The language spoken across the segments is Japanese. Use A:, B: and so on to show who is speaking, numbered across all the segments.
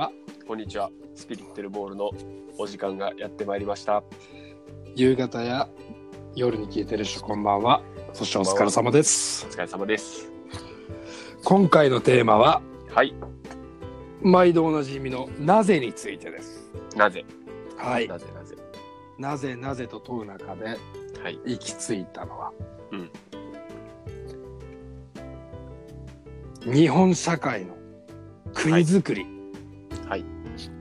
A: は？
B: こんにちは。スピリッテルボールのお時間がやってまいりました。
A: 夕方や夜に聞いてる人こんばんはそしてお疲れ様です
B: お疲れ様です。
A: 今回のテーマは？
B: はい。
A: 毎度おなじみのなぜについてです
B: なぜ？
A: はい
B: なぜなぜ？
A: なぜなぜと問う中で
B: はい。
A: 行き着いたのは、
B: うん
A: 日本社会の国づくり、
B: はい。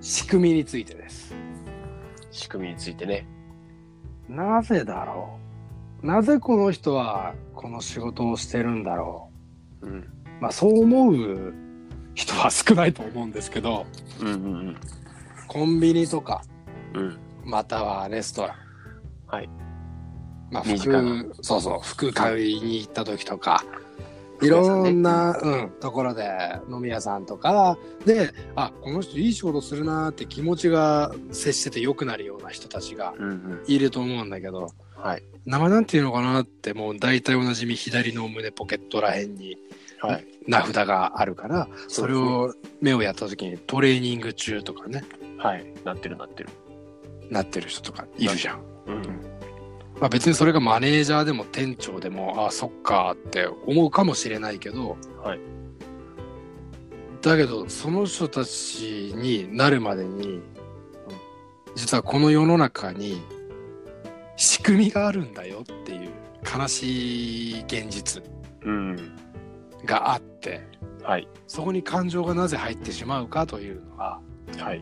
A: 仕組みについてです
B: 仕組みについてね。
A: なぜだろう？なぜこの人はこの仕事をしてるんだろ
B: う？ん。
A: うまあそう思う人は少ないと思うんですけど
B: うんうん
A: コンビニとか
B: うん。うん。
A: またはレストラン
B: はい。
A: まあ服そうそう服買いに行った時とかいろんな、うん、ところで飲み屋さんとかであこの人いい仕事するなーって気持ちが接してて良くなるような人たちが
B: うんうん。
A: いると思うんだけど
B: はい。
A: 名前なんていうのかなってもう大体おなじみ左の胸ポケットらへんに
B: はい。
A: 名札があるからそれを目をやった時にトレーニング中とかね
B: はい。なってるなってる。
A: なってる人とかいるじゃん。
B: うん。
A: まあ、別にそれがマネージャーでも店長でもあそっかって思うかもしれないけど、
B: はい
A: だけどその人たちになるまでに実はこの世の中に仕組みがあるんだよっていう悲しい現実
B: うん。
A: があって
B: はい。
A: そこに感情がなぜ入ってしまうかというのは
B: はい。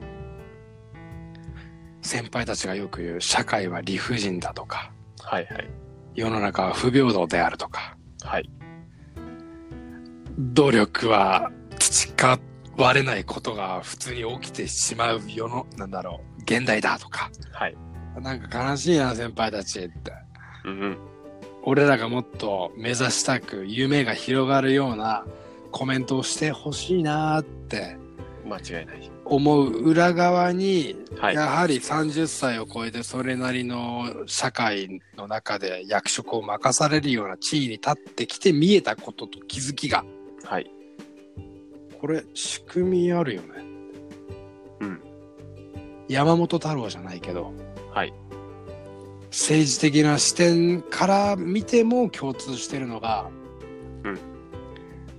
A: 先輩たちがよく言う社会は理不尽だとか
B: はいはい。
A: 世の中は不平等であるとか
B: はい。
A: 努力は培われないことが普通に起きてしまう世のなんだろう現代だとか
B: はい。
A: なんか悲しいな先輩たちって
B: うんうん。
A: 俺らがもっと目指したく夢が広がるようなコメントをしてほしいなって
B: 間違いない。
A: 思う裏側に、
B: はい。
A: やはり30歳を超えてそれなりの社会の中で役職を任されるような地位に立ってきて見えたことと気づきが
B: はい。
A: これ仕組みあるよね
B: うん。
A: 山本太郎じゃないけど
B: はい。
A: 政治的な視点から見ても共通してるのが、
B: うん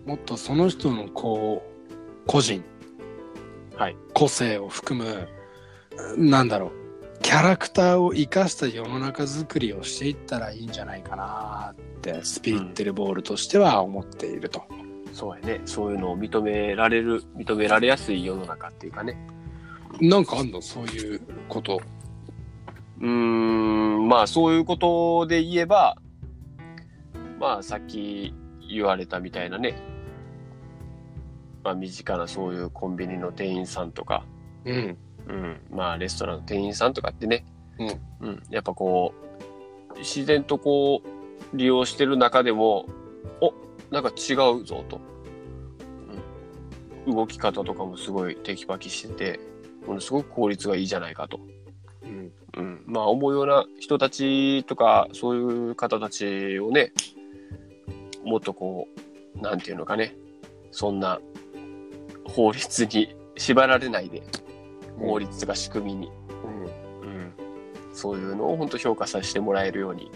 A: もっとその人のこう個人
B: はい。
A: 個性を含むなんだろうキャラクターを生かした世の中づくりをしていったらいいんじゃないかなってスピリッテルボールとしては思っていると。
B: そうやね。そういうのを認められる、認められやすい世の中っていうかね。
A: なんかあんの？そういうこと。
B: うーん、まあそういうことで言えば、まあさっき言われたみたいなね、まあ身近なそういうコンビニの店員さんとか、
A: うん。
B: うん、まあレストランの店員さんとかってね、
A: うん、
B: うん、やっぱこう、自然とこう、利用してる中でも、お、なんか違うぞと。うん、動き方とかもすごいテキパキしてて、ものすごく効率がいいじゃないかと。
A: うん。
B: うん、まあ思うような人たちとかそういう方たちをねもっとこうなんていうのかねそんな法律に縛られないで法律とか仕組みに、うん、そういうのを本当評価させてもらえるように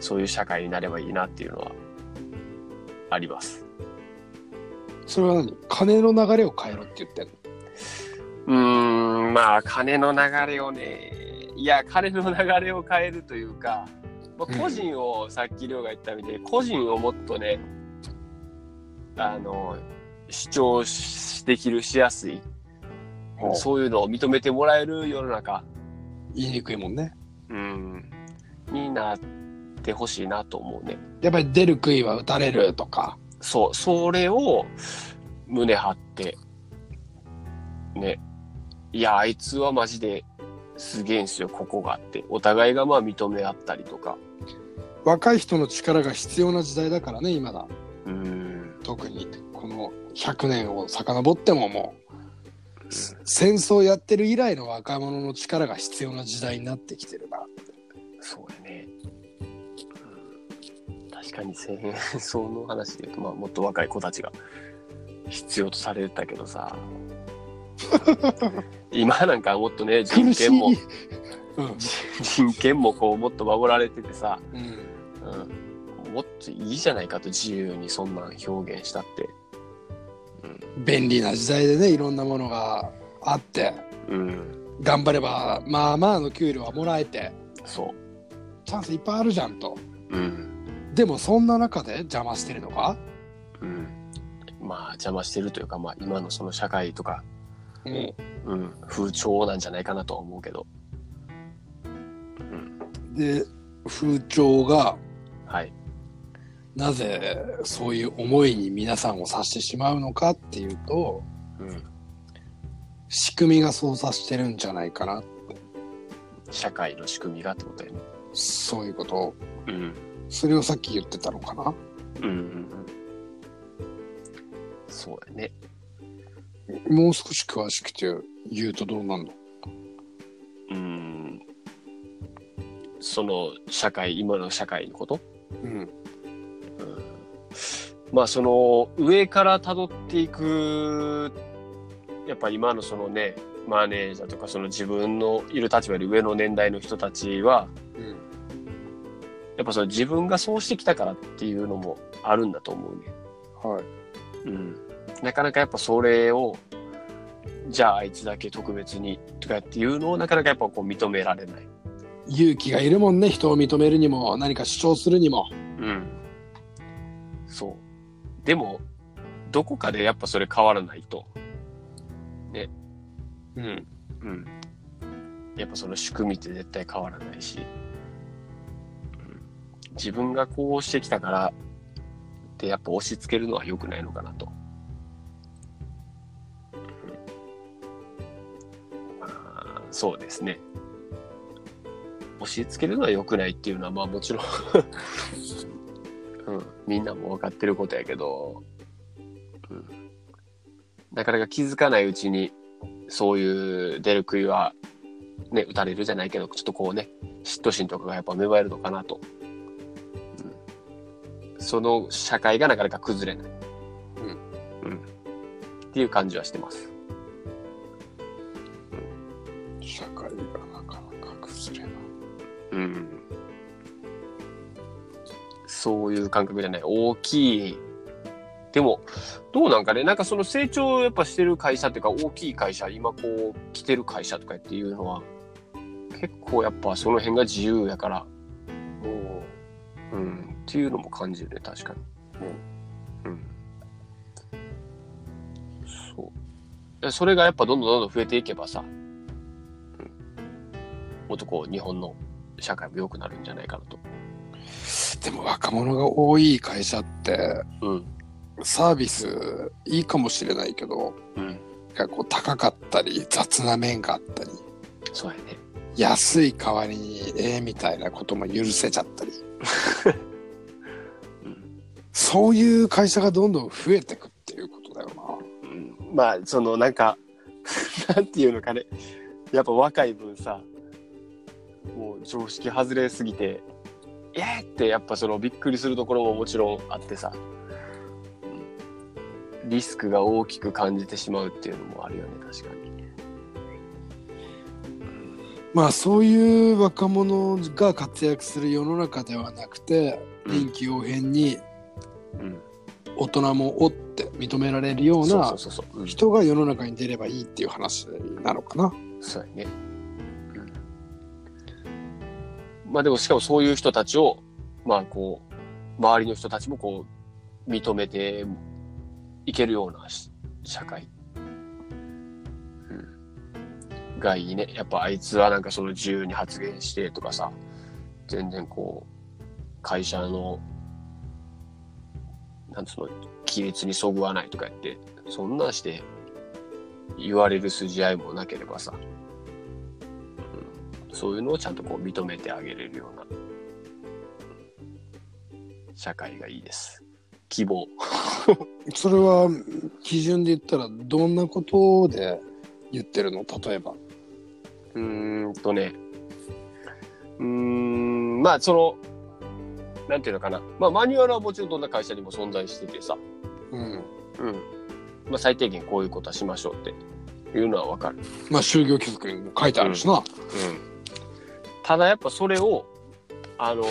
B: そういう社会になればいいなっていうのはあります。
A: それは何金の流れを変えろって言ってんの？
B: うーんまあ金の流れをねいや金の流れを変えるというか、まあ、個人を、さっき亮が言ったみたいに個人をもっとねあの主張しできるしやすい。そういうのを認めてもらえる世の中、
A: 言いにくいもんね。
B: うん、になってほしいなと思うね。
A: やっぱり出る杭は打たれるとか。
B: そう。それを胸張ってね。いやあいつはマジですげえんすよここがあって。お互いがまあ認め合ったりとか。
A: 若い人の力が必要な時代だからね、今だ。
B: うん
A: 特にこの100年を遡ってももう、戦争やってる以来の若者の力が必要な時代になってきてるな。
B: そうやね、うん、確かに戦争の話で言うと、まあ、もっと若い子たちが必要とされてたけどさ。今なんかもっとね、人。権も、
A: うん。
B: 人権もこう、もっと守られててさ、
A: うん。
B: うん、もっといいじゃないかと、自由にそんなん表現したって。
A: 便利な時代でねいろんなものがあって
B: うん、
A: 頑張ればまあまあの給料はもらえて
B: そ
A: チャンスいっぱいあるじゃんと
B: う。うん。
A: でもそんな中で邪魔してるのか、
B: うん。まあ、邪魔してるというか、まあ、今のその社会とか、
A: うん、
B: うん、風潮なんじゃないかなとは思うけど。
A: で風潮が
B: はい。
A: なぜそういう思いに皆さんをさしてしまうのかっていうと
B: うん。
A: 仕組みが操作してるんじゃないかな
B: 社会の仕組みがってことやね。
A: そういうこと
B: うん。
A: それをさっき言ってたのかな
B: うんうんうん。そうやね。
A: もう少し詳しくて言うとどうなんの？
B: うん。その社会、今の社会のこと？
A: うん
B: まあその上から辿っていくやっぱ今のそのねマネージャーとかその自分のいる立場より上の年代の人たちは
A: うん
B: やっぱその自分がそうしてきたからっていうのもあるんだと思うね。
A: はい
B: うん、なかなかやっぱそれをじゃああいつだけ特別にとかっていうのをなかなかやっぱこう認められない。
A: 勇気がいるもんね人を認めるにも何か主張するにも
B: うん。そう。でもどこかでやっぱそれ変わらないと。
A: ねうん
B: うん。やっぱその仕組みって絶対変わらないし、うん、自分がこうしてきたからってやっぱ押し付けるのは良くないのかなと。まあ、そうですね。押し付けるのは良くないっていうのはまあもちろん、うん、みんなも分かってることやけど、うん、なかなか気づかないうちにそういう出る杭は、ね、打たれるじゃないけど、ちょっとこうね、嫉妬心とかがやっぱ芽生えるのかなと。うん、その社会がなかなか崩れない。うん。うん。っていう感じはしてます。
A: 社会がなかなか崩れない
B: うん。そういう感覚じゃない。大きい。でも、どうなんかね、なんかその成長をやっぱしてる会社っていうか、大きい会社、今こう、来てる会社とかっていうのは、結構やっぱその辺が自由やから、うん、っていうのも感じるね、確かに。うん。そう。それがやっぱどんどんどんどん増えていけばさ、うん、もっとこう、日本の社会も良くなるんじゃないかなと。
A: でも若者が多い会社って
B: うん。
A: サービスいいかもしれないけど
B: うん。
A: 結構高かったり雑な面があったり
B: そうやね。
A: 安い代わりにええみたいなことも許せちゃったり
B: うん。
A: そういう会社がどんどん増えてくっていうことだよな
B: うん、まあ、そのなんか、なんていうのかね。やっぱ若い分さ、もう常識外れすぎて、えーってやっぱそのびっくりするところももちろんあってさ、うんリスクが大きく感じてしまうっていうのもあるよね、確かに。
A: まあそういう若者が活躍する世の中ではなくて
B: うん
A: 臨機応変に
B: うん。
A: 大人もおって認められるような人が世の中に出ればいいっていう話なのかな。
B: そうやね。まあでもしかもそういう人たちを、まあこう、周りの人たちもこう、認めていけるような社会。うん。がいいね。やっぱあいつはなんかその自由に発言してとかさ、全然こう、会社の、なんつうの、規律にそぐわないとか言って、そんなんして言われる筋合いもなければさ、そういうのをちゃんとこう認めてあげれるような社会がいいです。希望。
A: それは基準で言ったらどんなことで言ってるの？例えば。
B: うーんとね、うーん、まあその、なんていうのかな。まあマニュアルはもちろんどんな会社にも存在しててさ、
A: うん。
B: うん。まあ最低限こういうことはしましょうっていうのはわかる。
A: まあ就業規則にも書いてあるしな。
B: うん。ただやっぱそれを、あの、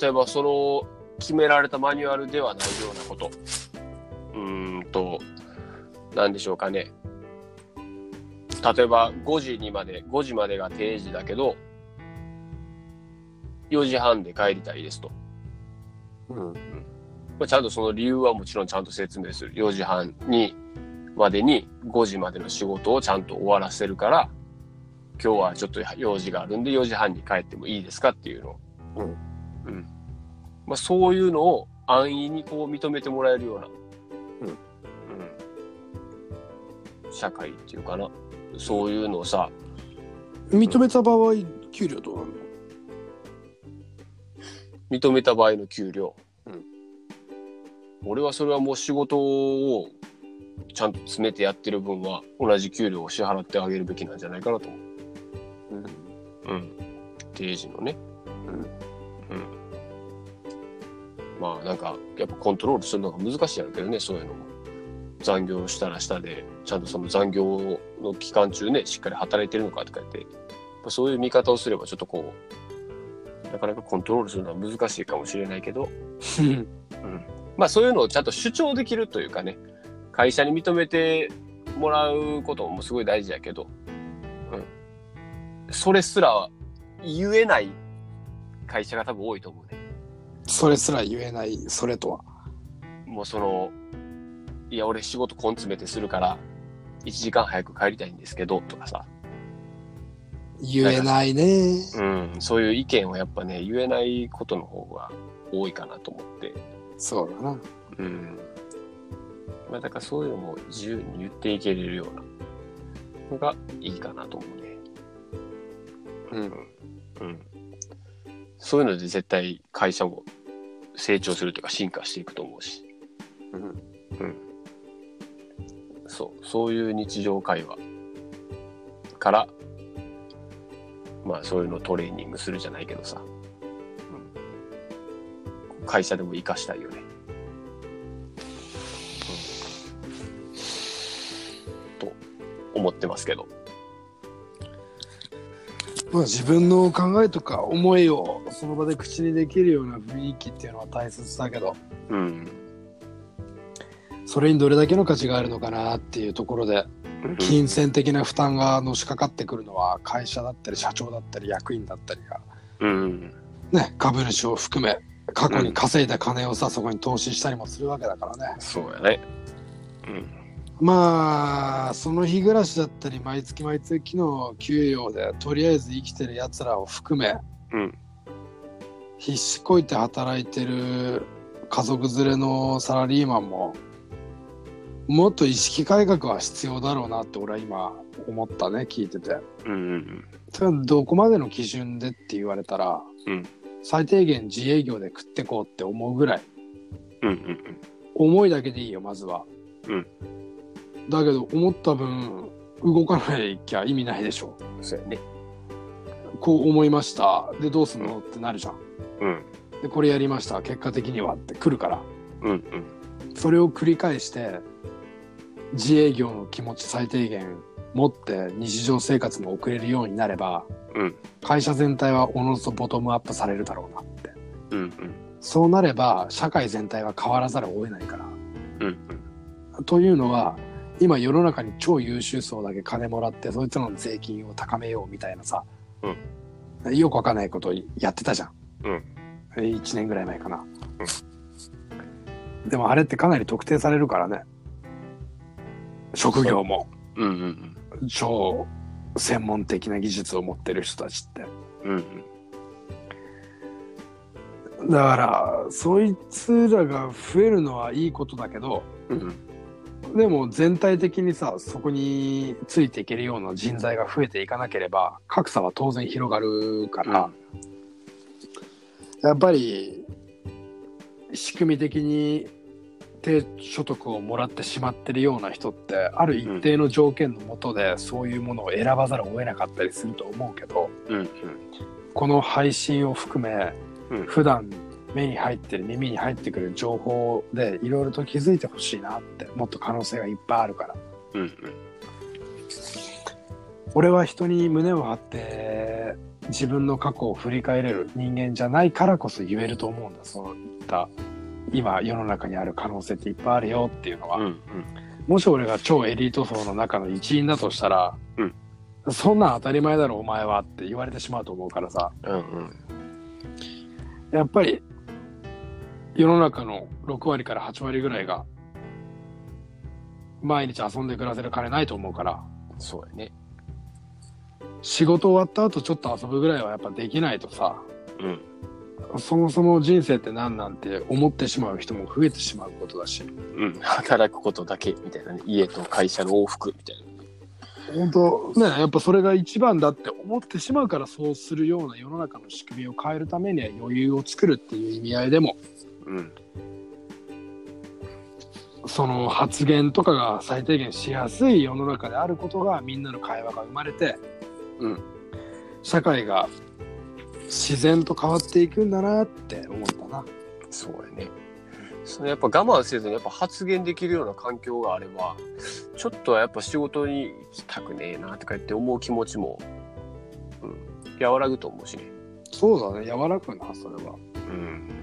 B: 例えばその決められたマニュアルではないようなこと。うーんと、なんでしょうかね。例えば5時にまで、5時までが定時だけど、4時半で帰りたいですと。
A: うん。
B: まあ、ちゃんとその理由はもちろんちゃんと説明する。4時半に、までに5時までの仕事をちゃんと終わらせるから、今日はちょっと用事があるんで4時半に帰ってもいいですかっていうのを。
A: うん。
B: うん。まあそういうのを安易にこう認めてもらえるような。
A: うん
B: うん。社会っていうかな。そういうのをさ、
A: 認めた場合、給料どうなるの？
B: 認めた場合の給料。
A: うん
B: 俺はそれはもう仕事をちゃんと詰めてやってる分は同じ給料を支払ってあげるべきなんじゃないかなと思う。
A: うん。
B: うん。定時のね。
A: うん。
B: うん。まあなんかやっぱコントロールするのが難しいやろうけどね、そういうのも。残業したらしたで、ちゃんとその残業の期間中ね、しっかり働いてるのかとか言って、そういう見方をすればちょっとこう、なかなかコントロールするのは難しいかもしれないけど、うん。まあそういうのをちゃんと主張できるというかね、会社に認めてもらうこともすごい大事やけど、うん。それすら言えない会社が多分多いと思うね。
A: それすら言えない、それとは。
B: もうその、いや、俺仕事根詰めてするから、1時間早く帰りたいんですけど、とかさ。
A: 言えないね。
B: うん。そういう意見をやっぱね、言えないことの方が多いかなと思って。
A: そうだな。
B: うん。まあだからそういうのも自由に言っていけれるようなのがいいかなと思うね。
A: うん。
B: うん。そういうので絶対会社も成長するというか進化していくと思うし。
A: うん。
B: そう。そういう日常会話から、まあそういうのをトレーニングするじゃないけどさ。うん、会社でも活かしたいよね。うん、と思ってますけど。
A: まあ自分の考えとか思いをその場で口にできるような雰囲気っていうのは大切だけど、
B: うん。
A: それにどれだけの価値があるのかなっていうところで、金銭的な負担がのしかかってくるのは会社だったり社長だったり役員だったりが、
B: うん。
A: ね、株主を含め過去に稼いだ金をさ、そこに投資したりもするわけだからね。
B: そうやね。うん。
A: まあその日暮らしだったり毎月毎月の給与でとりあえず生きてるやつらを含め
B: うん。
A: 必死こいて働いてる家族連れのサラリーマンももっと意識改革は必要だろうなって俺は今思ったね聞いてて。
B: うん。うん。
A: どこまでの基準でって言われたら、
B: うん
A: 最低限自営業で食ってこうって思うぐらい
B: うん。うん。
A: 思いだけでいいよまずは。
B: うん
A: だけど思った分動かないきゃ意味ないでしょ。
B: そうやね。
A: こう思いました。でどうすんの？ってなるじゃん。
B: うん。
A: でこれやりました結果的にはって来るから
B: うん。うん。
A: それを繰り返して自営業の気持ち最低限持って日常生活も送れるようになれば
B: うん。
A: 会社全体はおのずとボトムアップされるだろうなって
B: うん。
A: そうなれば社会全体は変わらざるを得ないから
B: うん。
A: というのは今世の中に超優秀層だけ金もらってそいつらの税金を高めようみたいなさ、よくわかんないことをやってたじゃん
B: うん。
A: 1年ぐらい前かな、でもあれってかなり特定されるからね職業も
B: うん。うん。
A: 超専門的な技術を持ってる人たちって
B: うん。
A: だからそいつらが増えるのはいいことだけど
B: うん。
A: でも全体的にさそこについていけるような人材が増えていかなければ格差は当然広がるから、やっぱり仕組み的に低所得をもらってしまってるような人ってある一定の条件のもとでそういうものを選ばざるを得なかったりすると思うけど
B: うん。
A: この配信を含め
B: うん。
A: 普段目に入ってる耳に入ってくる情報でいろいろと気づいてほしいなってもっと可能性がいっぱいあるから
B: うん。
A: 俺は人に胸を張って自分の過去を振り返れる人間じゃないからこそ言えると思うんだそういった今世の中にある可能性っていっぱいあるよっていうのは、
B: うん。
A: もし俺が超エリート層の中の一員だとしたら、
B: うん
A: そんなん当たり前だろお前はって言われてしまうと思うからさ
B: うん。うん。
A: やっぱり世の中の6割から8割ぐらいが毎日遊んで暮らせる金ないと思うから
B: そうやね。
A: 仕事終わった後ちょっと遊ぶぐらいはやっぱできないとさ
B: うん。
A: そもそも人生って何なんて思ってしまう人も増えてしまうことだし
B: うん。働くことだけみたいなね。家と会社の往復みたいな。
A: 本当ねやっぱそれが一番だって思ってしまうからそうするような世の中の仕組みを変えるためには余裕を作るっていう意味合いでも
B: うん。
A: その発言とかが最低限しやすい世の中であることがみんなの会話が生まれて、
B: うん
A: 社会が自然と変わっていくんだなって思ったな。
B: そうやね。そのやっぱ我慢せずにやっぱ発言できるような環境があれば、ちょっとはやっぱ仕事に行きたくねえなとか言って思う気持ちも、うん、和らぐと思うしね。
A: そうだね柔らくなそれは。
B: うん。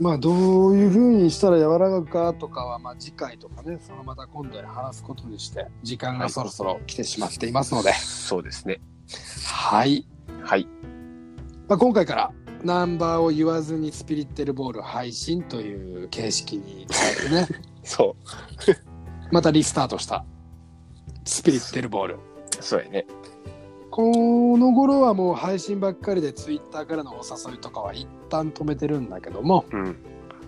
A: まあどういうふうにしたら柔らかくかとかはまあ次回とかねそのまた今度で話すことにして時間がそろそろ来てしまっていますので
B: そうですね。
A: はい、
B: はい。
A: まあ、今回からナンバーを言わずにスピリッテルボール配信という形式に変えてね
B: そ
A: またリスタートしたスピリッテルボール
B: う。そうやね。
A: この頃はもう配信ばっかりでツイッターからのお誘いとかは一旦止めてるんだけども
B: うん。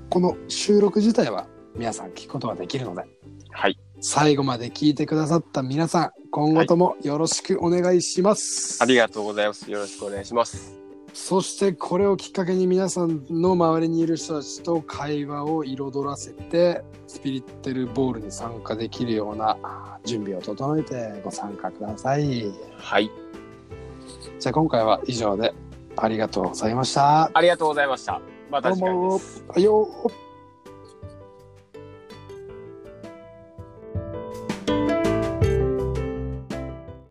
A: この収録自体は皆さん聞くことができるので
B: はい。
A: 最後まで聞いてくださった皆さん今後ともよろしくお願いします、
B: ありがとうございます。よろしくお願いします。
A: そしてこれをきっかけに皆さんの周りにいる人たちと会話を彩らせてスピリッテルボールに参加できるような準備を整えてご参加ください
B: はい。
A: じゃあ今回は以上でありがとうございました
B: ありがとうございました。また次回です。
A: はいよー